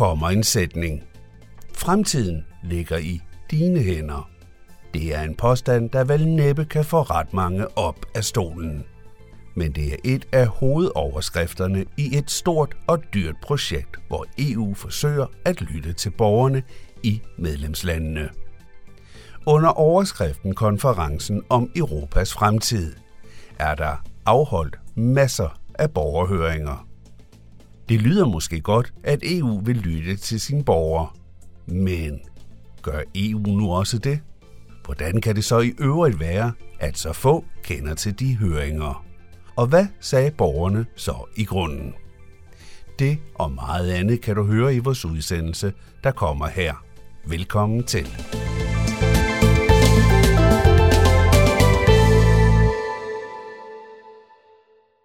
kommer en sætning. Fremtiden ligger i dine hænder. Det er en påstand, der vel næppe kan få ret mange op af stolen. Men det er et af hovedoverskrifterne i et stort og dyrt projekt, hvor EU forsøger at lytte til borgerne i medlemslandene. Under overskriften Konferencen om Europas fremtid er der afholdt masser af borgerhøringer. Det lyder måske godt, at EU vil lytte til sine borgere. Men gør EU nu også det? Hvordan kan det så i øvrigt være, at så få kender til de høringer? Og hvad sagde borgerne så i grunden? Det og meget andet kan du høre i vores udsendelse, der kommer her. Velkommen til.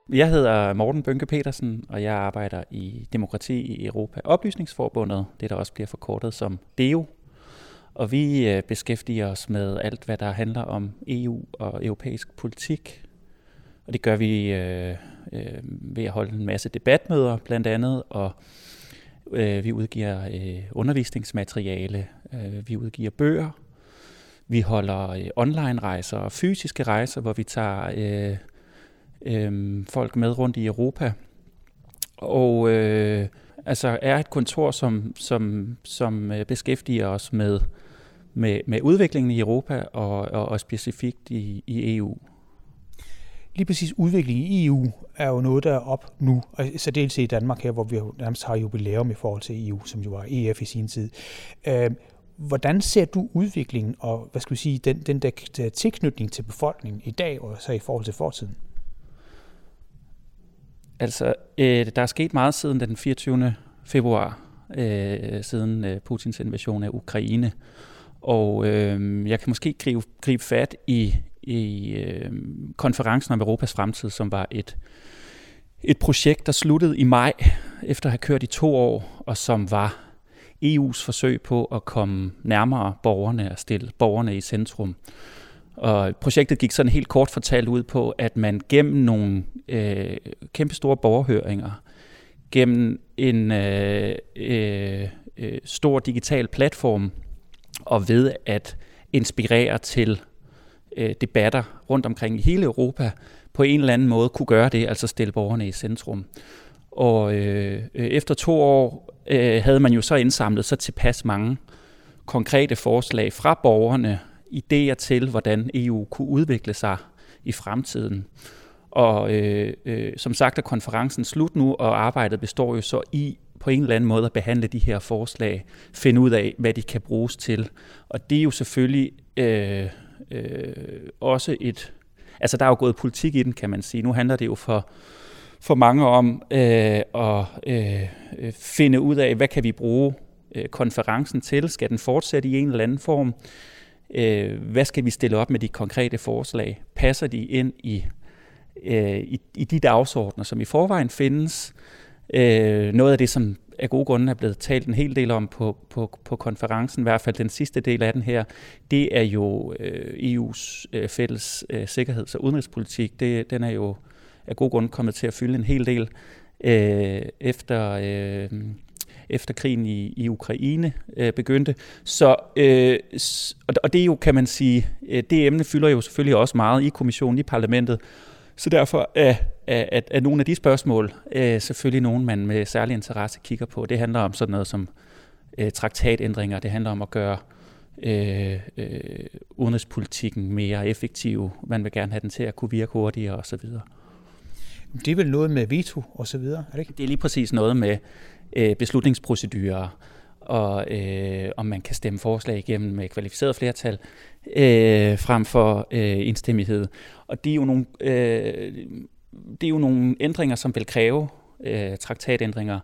Jeg hedder Morten Bønke Petersen, og jeg arbejder i Demokrati i Europa Oplysningsforbundet, det der også bliver forkortet som DEO. Og vi øh, beskæftiger os med alt, hvad der handler om EU og europæisk politik. Og det gør vi øh, øh, ved at holde en masse debatmøder blandt andet, og øh, vi udgiver øh, undervisningsmateriale, øh, vi udgiver bøger, vi holder øh, online-rejser og fysiske rejser, hvor vi tager... Øh, øh, folk med rundt i Europa. Og øh, altså er et kontor, som, som, som øh, beskæftiger os med, med, med udviklingen i Europa og, og, og specifikt i, i EU. Lige præcis udviklingen i EU er jo noget, der er op nu, og så dels i Danmark her, hvor vi nærmest har jubilæum i forhold til EU, som jo var EF i sin tid. Øh, hvordan ser du udviklingen og hvad skal vi sige, den, den der tilknytning til befolkningen i dag, og så i forhold til fortiden? Altså, øh, der er sket meget siden den 24. februar, øh, siden øh, Putins invasion af Ukraine. Og øh, jeg kan måske gribe, gribe fat i, i øh, konferencen om Europas fremtid, som var et, et projekt, der sluttede i maj, efter at have kørt i to år, og som var EU's forsøg på at komme nærmere borgerne og stille borgerne i centrum. Og projektet gik sådan helt kort fortalt ud på, at man gennem nogle øh, kæmpe store borgerhøringer, gennem en øh, øh, øh, stor digital platform, og ved at inspirere til øh, debatter rundt omkring i hele Europa, på en eller anden måde kunne gøre det, altså stille borgerne i centrum. Og øh, øh efter to år øh, havde man jo så indsamlet så tilpas mange konkrete forslag fra borgerne, idéer til, hvordan EU kunne udvikle sig i fremtiden. Og øh, øh, som sagt er konferencen slut nu, og arbejdet består jo så i på en eller anden måde at behandle de her forslag, finde ud af, hvad de kan bruges til. Og det er jo selvfølgelig øh, øh, også et... Altså der er jo gået politik i den, kan man sige. Nu handler det jo for, for mange om øh, at øh, finde ud af, hvad kan vi bruge øh, konferencen til? Skal den fortsætte i en eller anden form? Øh, hvad skal vi stille op med de konkrete forslag? Passer de ind i, øh, i, i de dagsordner, som i forvejen findes? Øh, noget af det, som af gode grunde er blevet talt en hel del om på, på, på konferencen, i hvert fald den sidste del af den her, det er jo øh, EU's øh, fælles øh, sikkerheds- og udenrigspolitik. Det, den er jo af gode grunde kommet til at fylde en hel del øh, efter... Øh, efter krigen i, i Ukraine øh, begyndte. Så, øh, og det er jo, kan man sige, øh, det emne fylder jo selvfølgelig også meget i kommissionen, i parlamentet. Så derfor er, er, er, er nogle af de spørgsmål øh, selvfølgelig nogen, man med særlig interesse kigger på. Det handler om sådan noget som øh, traktatændringer, det handler om at gøre øh, øh, udenrigspolitikken mere effektiv. Man vil gerne have den til at kunne virke hurtigere osv. Det er vel noget med veto og så videre, er det ikke? Det er lige præcis noget med øh, beslutningsprocedurer, og øh, om man kan stemme forslag igennem med kvalificeret flertal øh, frem for øh, enstemmighed. Og det er jo nogle, øh, det er jo nogle ændringer, som vil kræve øh, traktatændringer.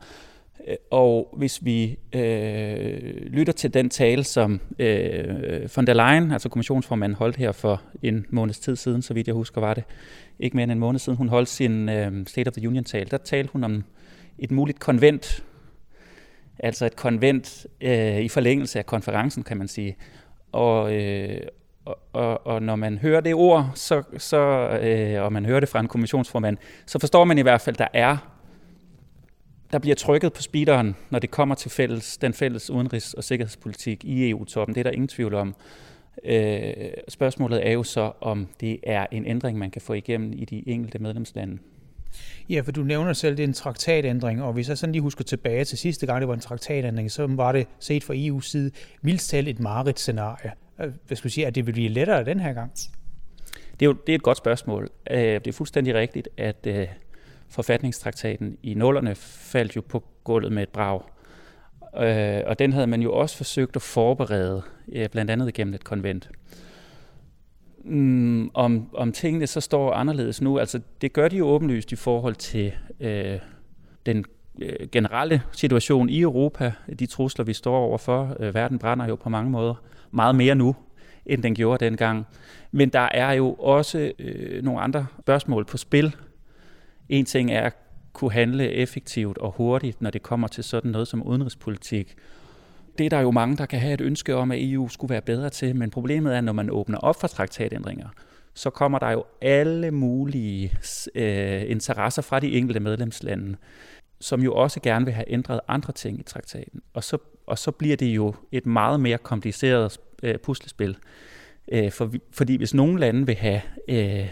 Og hvis vi øh, lytter til den tale, som øh, von der Leyen, altså kommissionsformanden, holdt her for en måneds tid siden, så vidt jeg husker, var det ikke mere end en måned siden, hun holdt sin øh, State of the Union-tale, der talte hun om et muligt konvent altså et konvent øh, i forlængelse af konferencen, kan man sige. Og, øh, og, og, og når man hører det ord, så, så, øh, og man hører det fra en kommissionsformand, så forstår man i hvert fald, der er der bliver trykket på speederen, når det kommer til fælles, den fælles udenrigs- og sikkerhedspolitik i EU-toppen. Det er der ingen tvivl om. Øh, spørgsmålet er jo så, om det er en ændring, man kan få igennem i de enkelte medlemslande. Ja, for du nævner selv, det er en traktatændring, og hvis jeg sådan lige husker tilbage til sidste gang, det var en traktatændring, så var det set fra EU's side mildt talt et mareridt-scenarie. Øh, hvad skal sige, at det vil blive lettere den her gang? Det er jo det er et godt spørgsmål. Øh, det er fuldstændig rigtigt, at øh, forfatningstraktaten i nullerne faldt jo på gulvet med et brag. Og den havde man jo også forsøgt at forberede, blandt andet gennem et konvent. Mm, om, om tingene så står anderledes nu, altså det gør de jo åbenlyst i forhold til øh, den øh, generelle situation i Europa, de trusler, vi står overfor. Øh, verden brænder jo på mange måder meget mere nu, end den gjorde dengang. Men der er jo også øh, nogle andre spørgsmål på spil. En ting er at kunne handle effektivt og hurtigt, når det kommer til sådan noget som udenrigspolitik. Det er der jo mange, der kan have et ønske om, at EU skulle være bedre til, men problemet er, når man åbner op for traktatændringer, så kommer der jo alle mulige øh, interesser fra de enkelte medlemslande, som jo også gerne vil have ændret andre ting i traktaten. Og så, og så bliver det jo et meget mere kompliceret øh, puslespil. Øh, for, fordi hvis nogle lande vil have øh,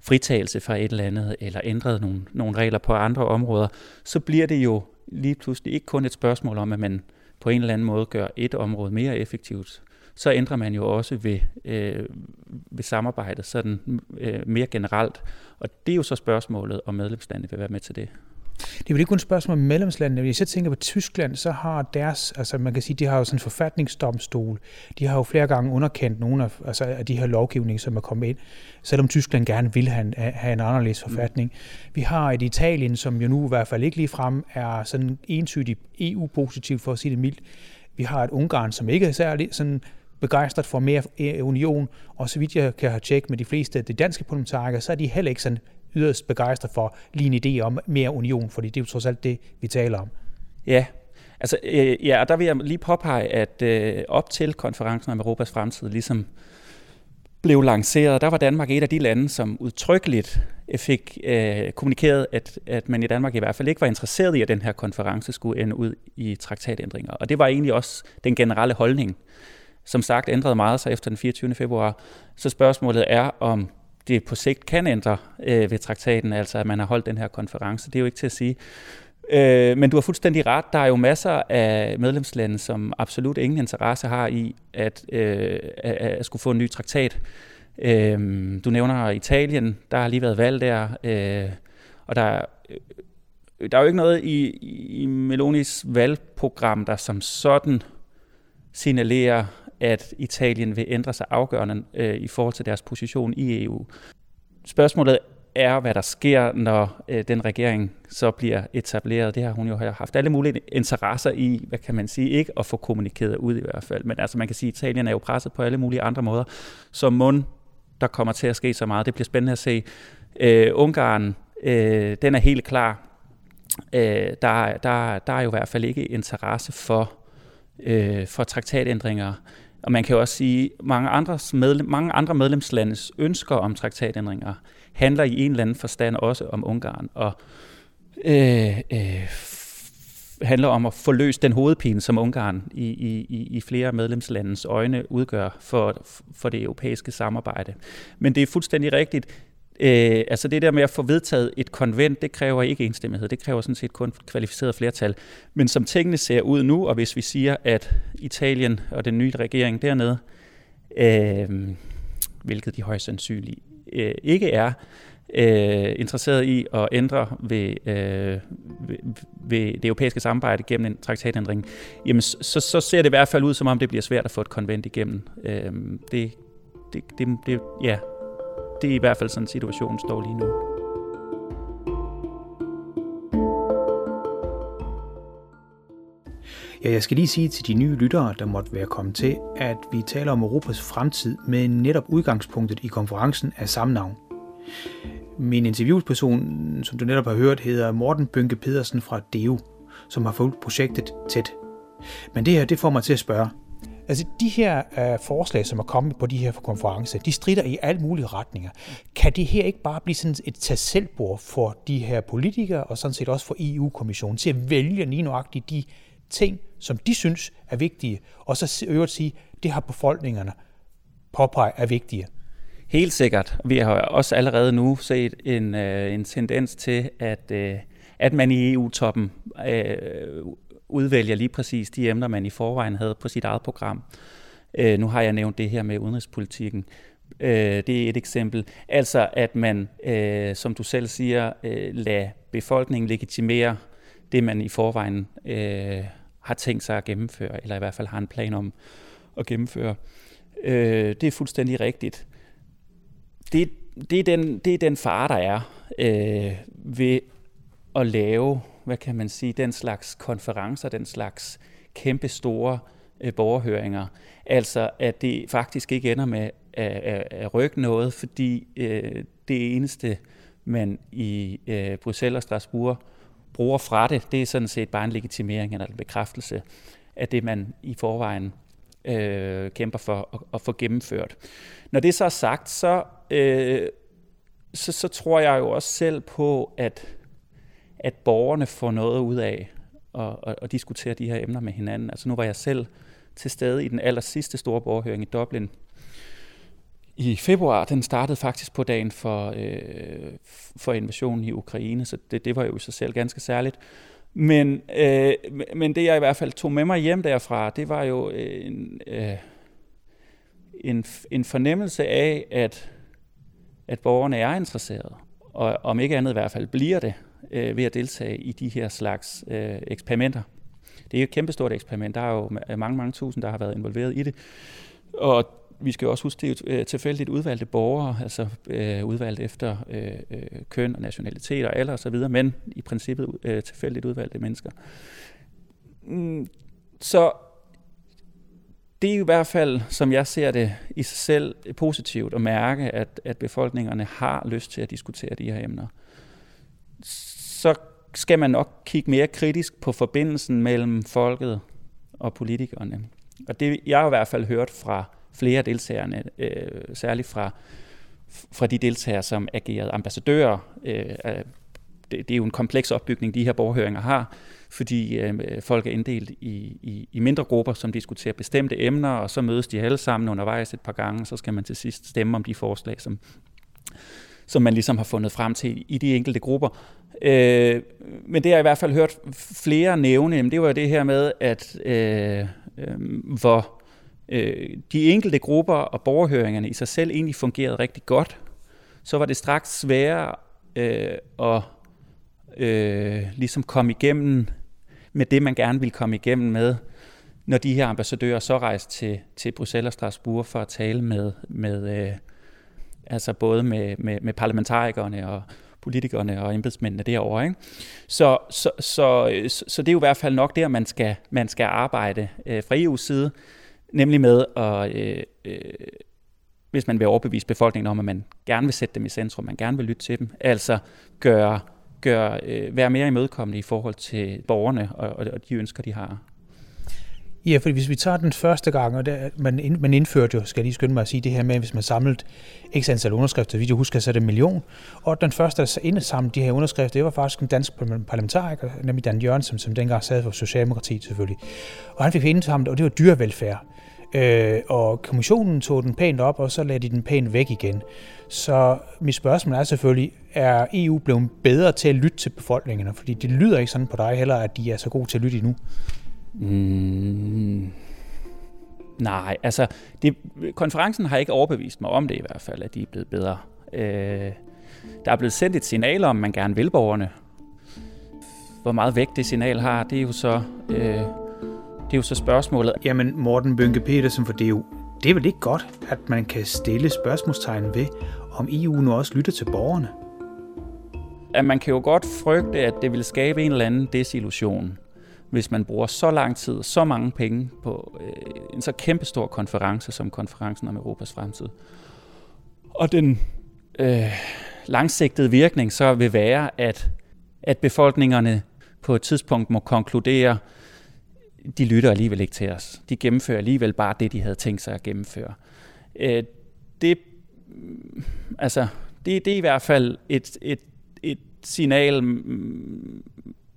fritagelse fra et eller andet, eller ændret nogle, nogle regler på andre områder, så bliver det jo lige pludselig ikke kun et spørgsmål om, at man på en eller anden måde gør et område mere effektivt, så ændrer man jo også ved, øh, ved samarbejdet sådan øh, mere generelt. Og det er jo så spørgsmålet, om medlemslandene vil være med til det. Det er vel ikke kun et spørgsmål om medlemslandene. Hvis jeg tænker på Tyskland, så har deres, altså man kan sige, de har jo sådan en forfatningsdomstol. De har jo flere gange underkendt nogle af, altså af de her lovgivninger, som er kommet ind, selvom Tyskland gerne vil have en, have en anderledes mm. forfatning. Mm. Vi har et Italien, som jo nu i hvert fald ikke lige frem er sådan entydigt EU-positivt, for at sige det mildt. Vi har et Ungarn, som ikke er særlig sådan begejstret for mere øh, union, og så vidt jeg kan have tjekket med de fleste af de danske parlamentarikere, så er de heller ikke sådan yderst begejstret for lige en idé om mere union, fordi det er jo trods alt det, vi taler om. Ja, altså, øh, ja, og der vil jeg lige påpege, at øh, op til konferencen om Europas fremtid ligesom blev lanceret, der var Danmark et af de lande, som udtrykkeligt øh, fik øh, kommunikeret, at, at man i Danmark i hvert fald ikke var interesseret i, at den her konference skulle ende ud i traktatændringer. Og det var egentlig også den generelle holdning. Som sagt ændrede meget sig efter den 24. februar. Så spørgsmålet er, om det på sigt kan ændre øh, ved traktaten, altså at man har holdt den her konference. Det er jo ikke til at sige. Øh, men du har fuldstændig ret. Der er jo masser af medlemslande, som absolut ingen interesse har i at, øh, at, at skulle få en ny traktat. Øh, du nævner Italien. Der har lige været valg der. Øh, og der, øh, der er jo ikke noget i, i Melonis valgprogram, der som sådan signalerer at Italien vil ændre sig afgørende øh, i forhold til deres position i EU. Spørgsmålet er, hvad der sker, når øh, den regering så bliver etableret. Det har hun jo haft alle mulige interesser i, hvad kan man sige, ikke at få kommunikeret ud i hvert fald. Men altså man kan sige, at Italien er jo presset på alle mulige andre måder. Så mund, der kommer til at ske så meget. Det bliver spændende at se. Øh, Ungarn, øh, den er helt klar. Øh, der, der, der er jo i hvert fald ikke interesse for, øh, for traktatændringer. Og man kan jo også sige, at mange, andres medlem, mange andre medlemslandes ønsker om traktatændringer handler i en eller anden forstand også om Ungarn, og øh, øh, handler om at få løst den hovedpine, som Ungarn i, i, i flere medlemslandes øjne udgør for, for det europæiske samarbejde. Men det er fuldstændig rigtigt, Øh, altså det der med at få vedtaget et konvent, det kræver ikke enstemmighed, det kræver sådan set kun kvalificeret flertal. Men som tingene ser ud nu, og hvis vi siger, at Italien og den nye regering dernede, øh, hvilket de højst sandsynligt øh, ikke er, øh, interesseret i at ændre ved, øh, ved, ved det europæiske samarbejde gennem en traktatændring, jamen så, så ser det i hvert fald ud, som om det bliver svært at få et konvent igennem. Øh, det, det, det, det, ja, det er i hvert fald sådan, situationen står lige nu. Ja, jeg skal lige sige til de nye lyttere, der måtte være kommet til, at vi taler om Europas fremtid med netop udgangspunktet i konferencen af samme navn. Min interviewsperson, som du netop har hørt, hedder Morten Bønke Pedersen fra DEO, som har fulgt projektet tæt. Men det her, det får mig til at spørge, Altså de her øh, forslag, som er kommet på de her konferencer, de strider i alle mulige retninger. Kan det her ikke bare blive sådan et tag for de her politikere, og sådan set også for EU-kommissionen, til at vælge lige nøjagtigt de ting, som de synes er vigtige, og så øvrigt sige, det har befolkningerne påpeget er vigtige? Helt sikkert. Vi har også allerede nu set en, øh, en tendens til, at, øh, at man i EU-toppen øh, udvælger lige præcis de emner, man i forvejen havde på sit eget program. Øh, nu har jeg nævnt det her med udenrigspolitikken. Øh, det er et eksempel. Altså at man, øh, som du selv siger, øh, lader befolkningen legitimere det, man i forvejen øh, har tænkt sig at gennemføre, eller i hvert fald har en plan om at gennemføre. Øh, det er fuldstændig rigtigt. Det, det, er, den, det er den far, der er øh, ved at lave, hvad kan man sige, den slags konferencer, den slags kæmpe store øh, borgerhøringer. Altså, at det faktisk ikke ender med at, at, at rykke noget, fordi øh, det eneste, man i øh, Bruxelles og Strasbourg bruger fra det, det er sådan set bare en legitimering eller en bekræftelse af det, man i forvejen øh, kæmper for at, at få gennemført. Når det så er sagt, så, øh, så, så tror jeg jo også selv på, at, at borgerne får noget ud af at, at, at diskutere de her emner med hinanden. Altså nu var jeg selv til stede i den aller sidste store borgerhøring i Dublin i februar. Den startede faktisk på dagen for, øh, for invasionen i Ukraine, så det, det var jo i sig selv ganske særligt. Men, øh, men det jeg i hvert fald tog med mig hjem derfra, det var jo en, øh, en, en fornemmelse af, at, at borgerne er interesserede, og om ikke andet i hvert fald bliver det øh, ved at deltage i de her slags øh, eksperimenter. Det er jo et kæmpestort eksperiment. Der er jo mange, mange tusind, der har været involveret i det. Og vi skal jo også huske, det er jo øh, tilfældigt udvalgte borgere, altså øh, udvalgt efter øh, øh, køn og nationalitet og alder osv., men i princippet øh, tilfældigt udvalgte mennesker. Mm, så det er i hvert fald, som jeg ser det, i sig selv positivt at mærke, at, at befolkningerne har lyst til at diskutere de her emner. Så skal man nok kigge mere kritisk på forbindelsen mellem folket og politikerne. Og det jeg har i hvert fald hørt fra flere af deltagerne, øh, særligt fra, fra de deltagere, som agerede ambassadører. Øh, det, det er jo en kompleks opbygning, de her borgerhøringer har, fordi øh, folk er inddelt i, i, i mindre grupper, som diskuterer bestemte emner, og så mødes de alle sammen undervejs et par gange, og så skal man til sidst stemme om de forslag, som, som man ligesom har fundet frem til i de enkelte grupper. Øh, men det har jeg i hvert fald hørt flere nævne, det var jo det her med, at øh, øh, hvor øh, de enkelte grupper og borgerhøringerne i sig selv egentlig fungerede rigtig godt, så var det straks sværere øh, at øh, ligesom komme igennem med det, man gerne ville komme igennem med, når de her ambassadører så rejste til, til Bruxelles og Strasbourg for at tale med, med øh, altså både med, med, med parlamentarikerne og politikerne og embedsmændene derovre. Ikke? Så, så, så, så, så det er jo i hvert fald nok der, man skal, man skal arbejde øh, fra EU's side, Nemlig med at, øh, øh, hvis man vil overbevise befolkningen om, at man gerne vil sætte dem i centrum, man gerne vil lytte til dem, altså gøre, gøre, øh, være mere imødekommende i forhold til borgerne og, og de ønsker, de har. Ja, for hvis vi tager den første gang, og der, man, ind, man indførte jo, skal jeg lige skynde mig at sige det her med, hvis man samlede x antal underskrifter, hvis jeg husker, så er det en million. Og den første, der indsamlede de her underskrifter, det var faktisk en dansk parlamentariker, nemlig Dan Jørgensen, som dengang sad for Socialdemokratiet selvfølgelig. Og han fik indsamlet, og det var dyrevelfærd. Øh, og kommissionen tog den pænt op, og så lagde de den pænt væk igen. Så mit spørgsmål er selvfølgelig, er EU blevet bedre til at lytte til befolkningerne? Fordi det lyder ikke sådan på dig heller, at de er så gode til at lytte endnu. Mm, nej, altså det, konferencen har ikke overbevist mig om det i hvert fald, at de er blevet bedre. Øh, der er blevet sendt et signal om, man gerne vil borgerne. Hvor meget vægt det signal har, det er jo så, øh, det er jo så spørgsmålet. Jamen Morten Bønke Petersen for DU, det er vel ikke godt, at man kan stille spørgsmålstegn ved, om EU nu også lytter til borgerne? At man kan jo godt frygte, at det vil skabe en eller anden desillusion hvis man bruger så lang tid og så mange penge på øh, en så kæmpestor konference som konferencen om Europas fremtid. Og den øh, langsigtede virkning så vil være, at, at befolkningerne på et tidspunkt må konkludere, de lytter alligevel ikke til os. De gennemfører alligevel bare det, de havde tænkt sig at gennemføre. Øh, det, altså, det, det er i hvert fald et, et, et signal,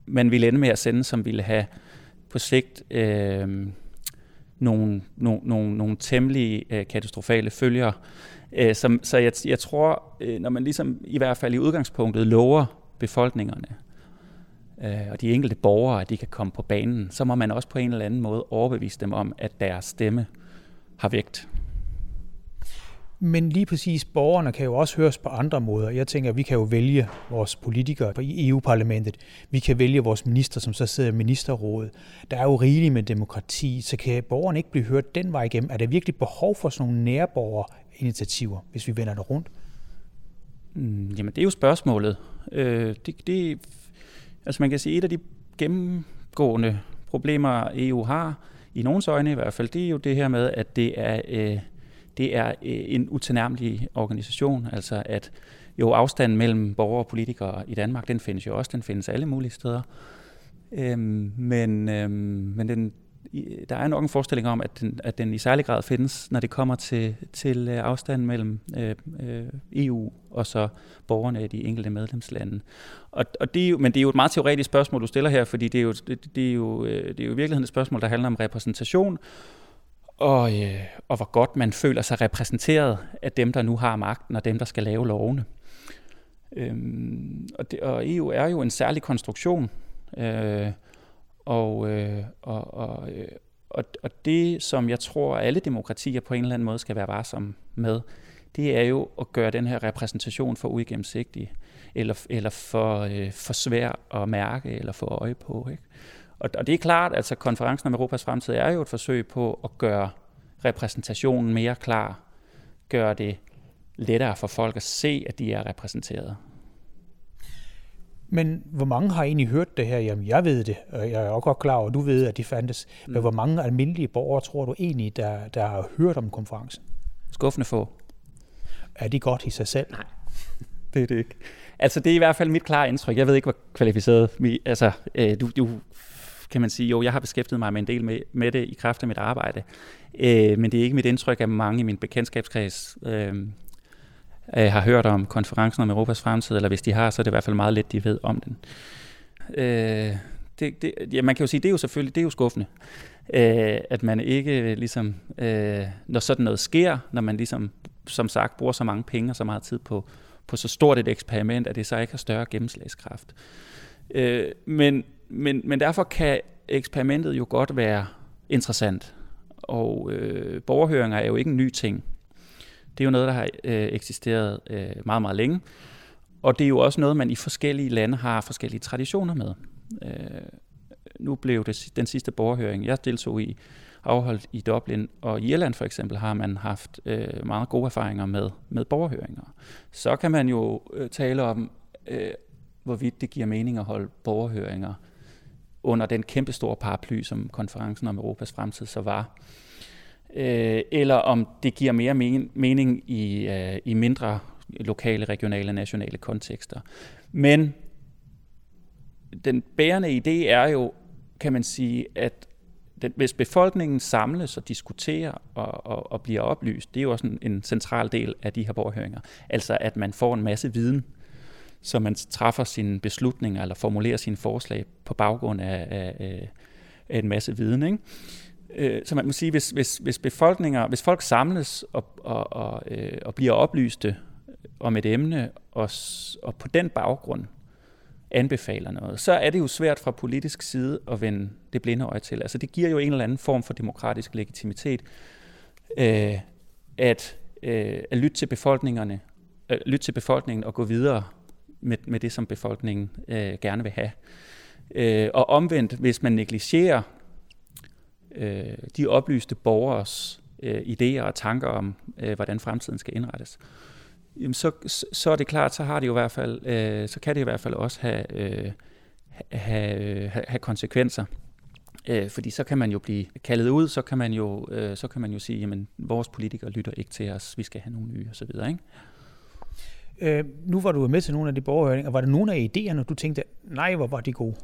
man ville ende med at sende, som ville have på sigt øh, nogle, nogle, nogle, nogle temmelig øh, katastrofale følger. Øh, som, så jeg, jeg tror, øh, når man ligesom i hvert fald i udgangspunktet lover befolkningerne øh, og de enkelte borgere, at de kan komme på banen, så må man også på en eller anden måde overbevise dem om, at deres stemme har vægt. Men lige præcis, borgerne kan jo også høres på andre måder. Jeg tænker, at vi kan jo vælge vores politikere i EU-parlamentet. Vi kan vælge vores minister, som så sidder i ministerrådet. Der er jo rigeligt med demokrati, så kan borgerne ikke blive hørt den vej igennem. Er der virkelig behov for sådan nogle nærborgerinitiativer, hvis vi vender det rundt? Mm, jamen, det er jo spørgsmålet. Øh, det, det, altså man kan sige, et af de gennemgående problemer, EU har, i nogens øjne i hvert fald, det er jo det her med, at det er... Øh, det er øh, en utilnærmelig organisation, altså at jo afstanden mellem borgere og politikere i Danmark, den findes jo også, den findes alle mulige steder. Øhm, men øhm, men den, der er nok en forestilling om, at den, at den i særlig grad findes, når det kommer til, til øh, afstanden mellem øh, øh, EU og så borgerne i de enkelte medlemslande. Og, og det er jo, men det er jo et meget teoretisk spørgsmål, du stiller her, fordi det er jo, det, det er jo, øh, det er jo i virkeligheden et spørgsmål, der handler om repræsentation, og, øh, og hvor godt man føler sig repræsenteret af dem, der nu har magten, og dem, der skal lave lovene. Øhm, og, det, og EU er jo en særlig konstruktion, øh, og, øh, og, og, øh, og, og det, som jeg tror, alle demokratier på en eller anden måde skal være varsomme med, det er jo at gøre den her repræsentation for uigennemsigtig, eller, eller for, øh, for svær at mærke eller få øje på. Ikke? Og, og det er klart, at altså, konferencen om Europas fremtid er jo et forsøg på at gøre repræsentationen mere klar, gøre det lettere for folk at se, at de er repræsenteret. Men hvor mange har egentlig hørt det her? Jamen, jeg ved det, og jeg er også godt klar over, at du ved, at de fandtes. Men mm. hvor mange almindelige borgere tror du egentlig, der, der har hørt om konferencen? Skuffende få. Er de godt i sig selv? Nej, det er det ikke. Altså, det er i hvert fald mit klare indtryk. Jeg ved ikke, hvor kvalificeret vi... Altså, øh, du, du kan man sige, jo, jeg har beskæftiget mig med en del med, med det i kraft af mit arbejde, øh, men det er ikke mit indtryk, at mange i min bekendtskabskreds øh, øh, har hørt om konferencen om Europas fremtid, eller hvis de har, så er det i hvert fald meget lidt, de ved om den. Øh, det, det, ja, man kan jo sige, det er jo selvfølgelig det er jo skuffende, øh, at man ikke ligesom, øh, når sådan noget sker, når man ligesom, som sagt, bruger så mange penge og så meget tid på, på så stort et eksperiment, at det så ikke har større gennemslagskraft. Øh, men, men, men derfor kan eksperimentet jo godt være interessant. Og øh, borgerhøringer er jo ikke en ny ting. Det er jo noget, der har øh, eksisteret øh, meget, meget længe. Og det er jo også noget, man i forskellige lande har forskellige traditioner med. Øh, nu blev det den sidste borgerhøring, jeg deltog i, afholdt i Dublin, og i Irland for eksempel har man haft øh, meget gode erfaringer med, med borgerhøringer. Så kan man jo øh, tale om, øh, hvorvidt det giver mening at holde borgerhøringer under den kæmpestore paraply, som konferencen om Europas fremtid så var. Øh, eller om det giver mere mening i, øh, i mindre lokale, regionale, nationale kontekster. Men den bærende idé er jo, kan man sige, at den, hvis befolkningen samles og diskuterer og, og, og bliver oplyst, det er jo også en, en central del af de her borgerhøringer. Altså at man får en masse viden, så man træffer sine beslutninger eller formulerer sine forslag på baggrund af, af, af en masse viden. Ikke? Øh, så man må sige, hvis, hvis, hvis befolkninger, hvis folk samles og, og, og, øh, og bliver oplyste om et emne, og, og på den baggrund anbefaler noget, så er det jo svært fra politisk side at vende det blinde øje til. Altså det giver jo en eller anden form for demokratisk legitimitet, øh, at, øh, at lytte til befolkningerne, øh, lytte til befolkningen og gå videre med, med det, som befolkningen øh, gerne vil have. Øh, og omvendt, hvis man negligerer øh, de oplyste borgers øh, idéer og tanker om, øh, hvordan fremtiden skal indrettes, jamen så, så er det klart, så har det jo i hvert fald, øh, så kan det i hvert fald også have, øh, have, have, have konsekvenser. Øh, fordi så kan man jo blive kaldet ud, så kan man jo, øh, så kan man jo sige, jamen vores politikere lytter ikke til os, vi skal have nogle nye osv. Ikke? Øh, nu var du med til nogle af de borgerhøringer. Var der nogle af idéerne, du tænkte, nej, hvor var de gode?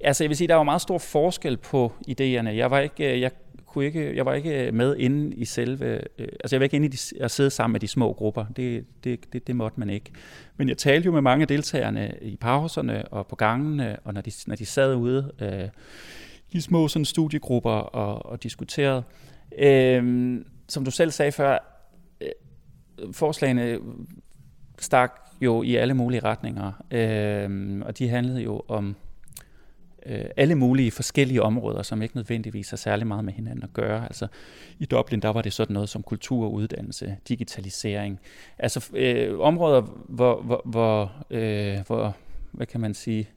Altså, jeg vil sige, der var meget stor forskel på idéerne. Jeg var ikke, øh, jeg kunne ikke, jeg var ikke øh, med inde i selve, øh, altså jeg var ikke inde i de, at sidde sammen med de små grupper. Det, det, det, det måtte man ikke. Men jeg talte jo med mange af deltagerne i pauserne og på gangene, og når de, når de sad ude øh, i små sådan studiegrupper og, og diskuterede. Øh, som du selv sagde før, øh, forslagene stak jo i alle mulige retninger, øh, og de handlede jo om øh, alle mulige forskellige områder, som ikke nødvendigvis har særlig meget med hinanden at gøre. Altså i Dublin, der var det sådan noget som kultur uddannelse, digitalisering. Altså øh, områder, hvor, hvor, hvor, øh, hvor, hvad kan man sige,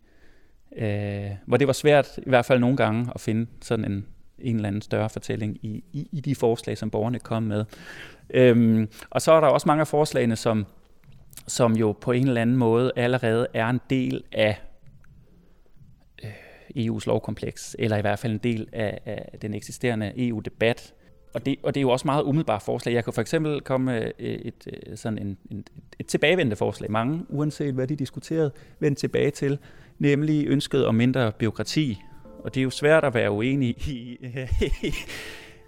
øh, hvor det var svært, i hvert fald nogle gange, at finde sådan en, en eller anden større fortælling i, i, i de forslag, som borgerne kom med. Øhm, og så er der også mange af forslagene, som, som jo på en eller anden måde allerede er en del af øh, EU's lovkompleks, eller i hvert fald en del af, af den eksisterende EU-debat. Og det, og det er jo også meget umiddelbart forslag. Jeg kan for eksempel komme med øh, et, et, sådan en, en, et tilbagevendende forslag. Mange, uanset hvad de diskuterede, vendte tilbage til, nemlig ønsket om mindre byråkrati. Og det er jo svært at være uenig i, i,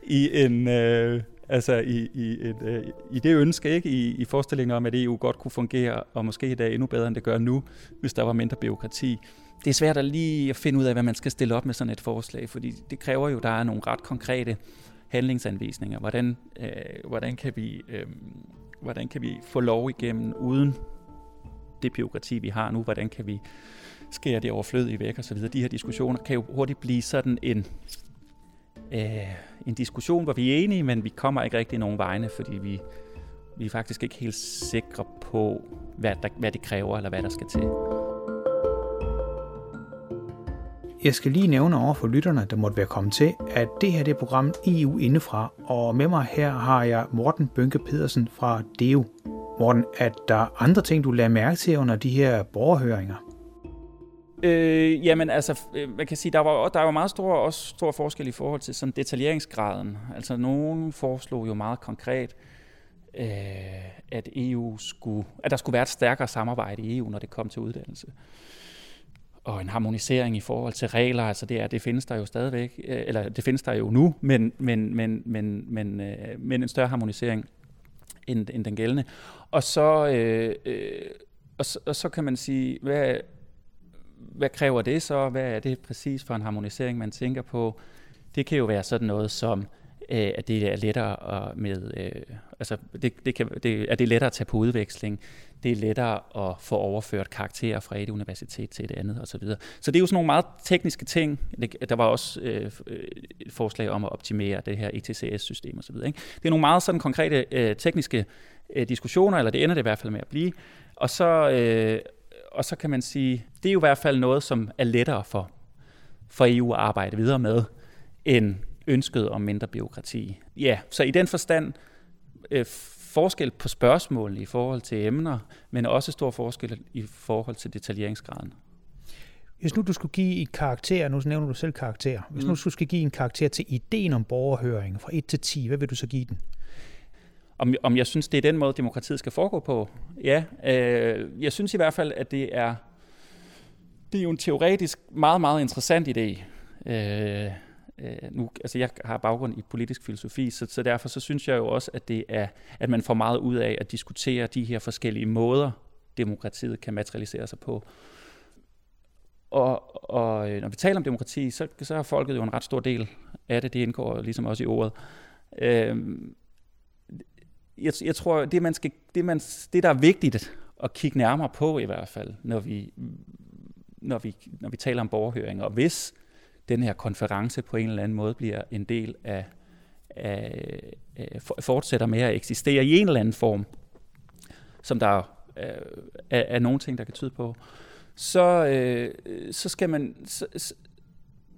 i en... Øh, altså i, i, et, øh, i det ønske, ikke? I, i forestillingen om, at EU godt kunne fungere, og måske i dag endnu bedre, end det gør nu, hvis der var mindre byråkrati det er svært at lige at finde ud af, hvad man skal stille op med sådan et forslag, fordi det kræver jo, at der er nogle ret konkrete handlingsanvisninger. Hvordan, øh, hvordan, kan vi, øh, hvordan kan vi få lov igennem uden det byråkrati, vi har nu? Hvordan kan vi skære det overflødige væk og så videre? De her diskussioner kan jo hurtigt blive sådan en, øh, en diskussion, hvor vi er enige, men vi kommer ikke rigtig nogen vegne, fordi vi, vi er faktisk ikke helt sikre på, hvad, der, hvad det kræver, eller hvad der skal til. Jeg skal lige nævne over for lytterne, der måtte være kommet til, at det her det er programmet EU indefra, og med mig her har jeg Morten Bønke Pedersen fra DEO. Morten, er der andre ting, du lader mærke til under de her borgerhøringer? Øh, jamen altså, øh, man kan sige, der var, der var meget stor, også stor forskel i forhold til sådan detaljeringsgraden. Altså nogen foreslog jo meget konkret, øh, at EU skulle, at der skulle være et stærkere samarbejde i EU, når det kom til uddannelse og en harmonisering i forhold til regler, altså det, er, det findes der jo stadigvæk, øh, eller det findes der jo nu, men, men, men, men, men, øh, men en større harmonisering end, end den gældende. Og så, øh, øh, og, så, og så kan man sige, hvad, hvad kræver det så? Hvad er det præcis for en harmonisering, man tænker på? Det kan jo være sådan noget som, øh, at det er lettere at med, øh, altså det, det, kan, det, at det er lettere at tage på udveksling det er lettere at få overført karakterer fra et universitet til et andet osv. Så, så det er jo sådan nogle meget tekniske ting. Der var også øh, øh, et forslag om at optimere det her ETCS-system osv. Ikke? Det er nogle meget sådan konkrete øh, tekniske øh, diskussioner, eller det ender det i hvert fald med at blive. Og så, øh, og så kan man sige, det er jo i hvert fald noget, som er lettere for, for EU at arbejde videre med, end ønsket om mindre byråkrati. Ja, så i den forstand øh, forskel på spørgsmålene i forhold til emner, men også stor forskel i forhold til detaljeringsgraden. Hvis nu du skulle give et karakter, nu nævner du selv karakter, hvis mm. nu du skulle give en karakter til ideen om borgerhøring fra 1 til 10, hvad vil du så give den? Om, om jeg synes, det er den måde, demokratiet skal foregå på? Ja, øh, jeg synes i hvert fald, at det er, det er jo en teoretisk meget, meget interessant idé. Øh, øh, nu, altså jeg har baggrund i politisk filosofi, så, så derfor så synes jeg jo også, at det er, at man får meget ud af at diskutere de her forskellige måder, demokratiet kan materialisere sig på. Og, og øh, når vi taler om demokrati, så, så har folket jo en ret stor del af det. Det indgår ligesom også i ordet. Øh, jeg, jeg tror, det, man skal, det, man, det, der er vigtigt at kigge nærmere på i hvert fald, når vi, når vi, når vi taler om borgerhøringer, og hvis den her konference på en eller anden måde bliver en del af, af, af fortsætter med at eksistere i en eller anden form, som der er, er, er nogle ting, der kan tyde på, så, øh, så skal man så,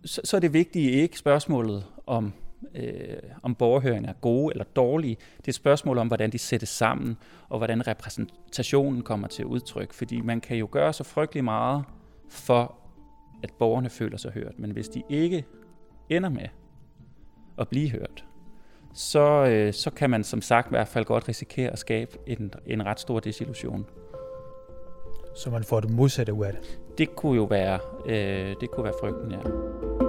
så, så er det vigtige ikke spørgsmålet om øh, om borgerhøringer er gode eller dårlige. Det er et spørgsmål om, hvordan de sættes sammen, og hvordan repræsentationen kommer til udtryk. Fordi man kan jo gøre så frygtelig meget for at borgerne føler sig hørt. Men hvis de ikke ender med at blive hørt, så, øh, så kan man som sagt i hvert fald godt risikere at skabe en, en ret stor desillusion. Så man får det modsatte ud af det? det kunne jo være, øh, det kunne være frygten, ja.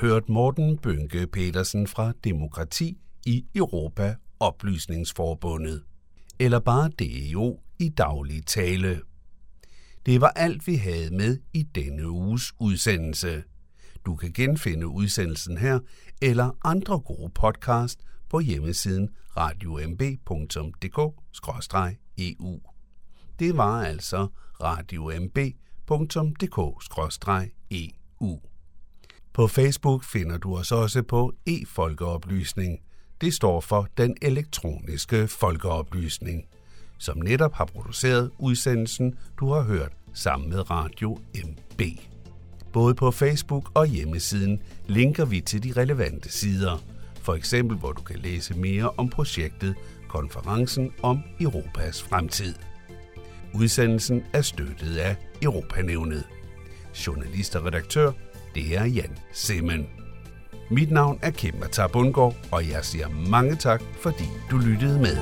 Hørt Morten Bønke Petersen fra Demokrati i Europa Oplysningsforbundet, eller bare DEO i daglig tale. Det var alt, vi havde med i denne uges udsendelse. Du kan genfinde udsendelsen her eller andre gode podcast på hjemmesiden radiomb.dk-eu. Det var altså radiomb.dk-eu. På Facebook finder du os også på e-folkeoplysning. Det står for den elektroniske folkeoplysning, som netop har produceret udsendelsen, du har hørt sammen med Radio MB. Både på Facebook og hjemmesiden linker vi til de relevante sider, for eksempel hvor du kan læse mere om projektet Konferencen om Europas fremtid. Udsendelsen er støttet af Europanævnet. Journalist og redaktør, det er Jan Simmen. Mit navn er Kim Matar Bundgaard, og jeg siger mange tak, fordi du lyttede med.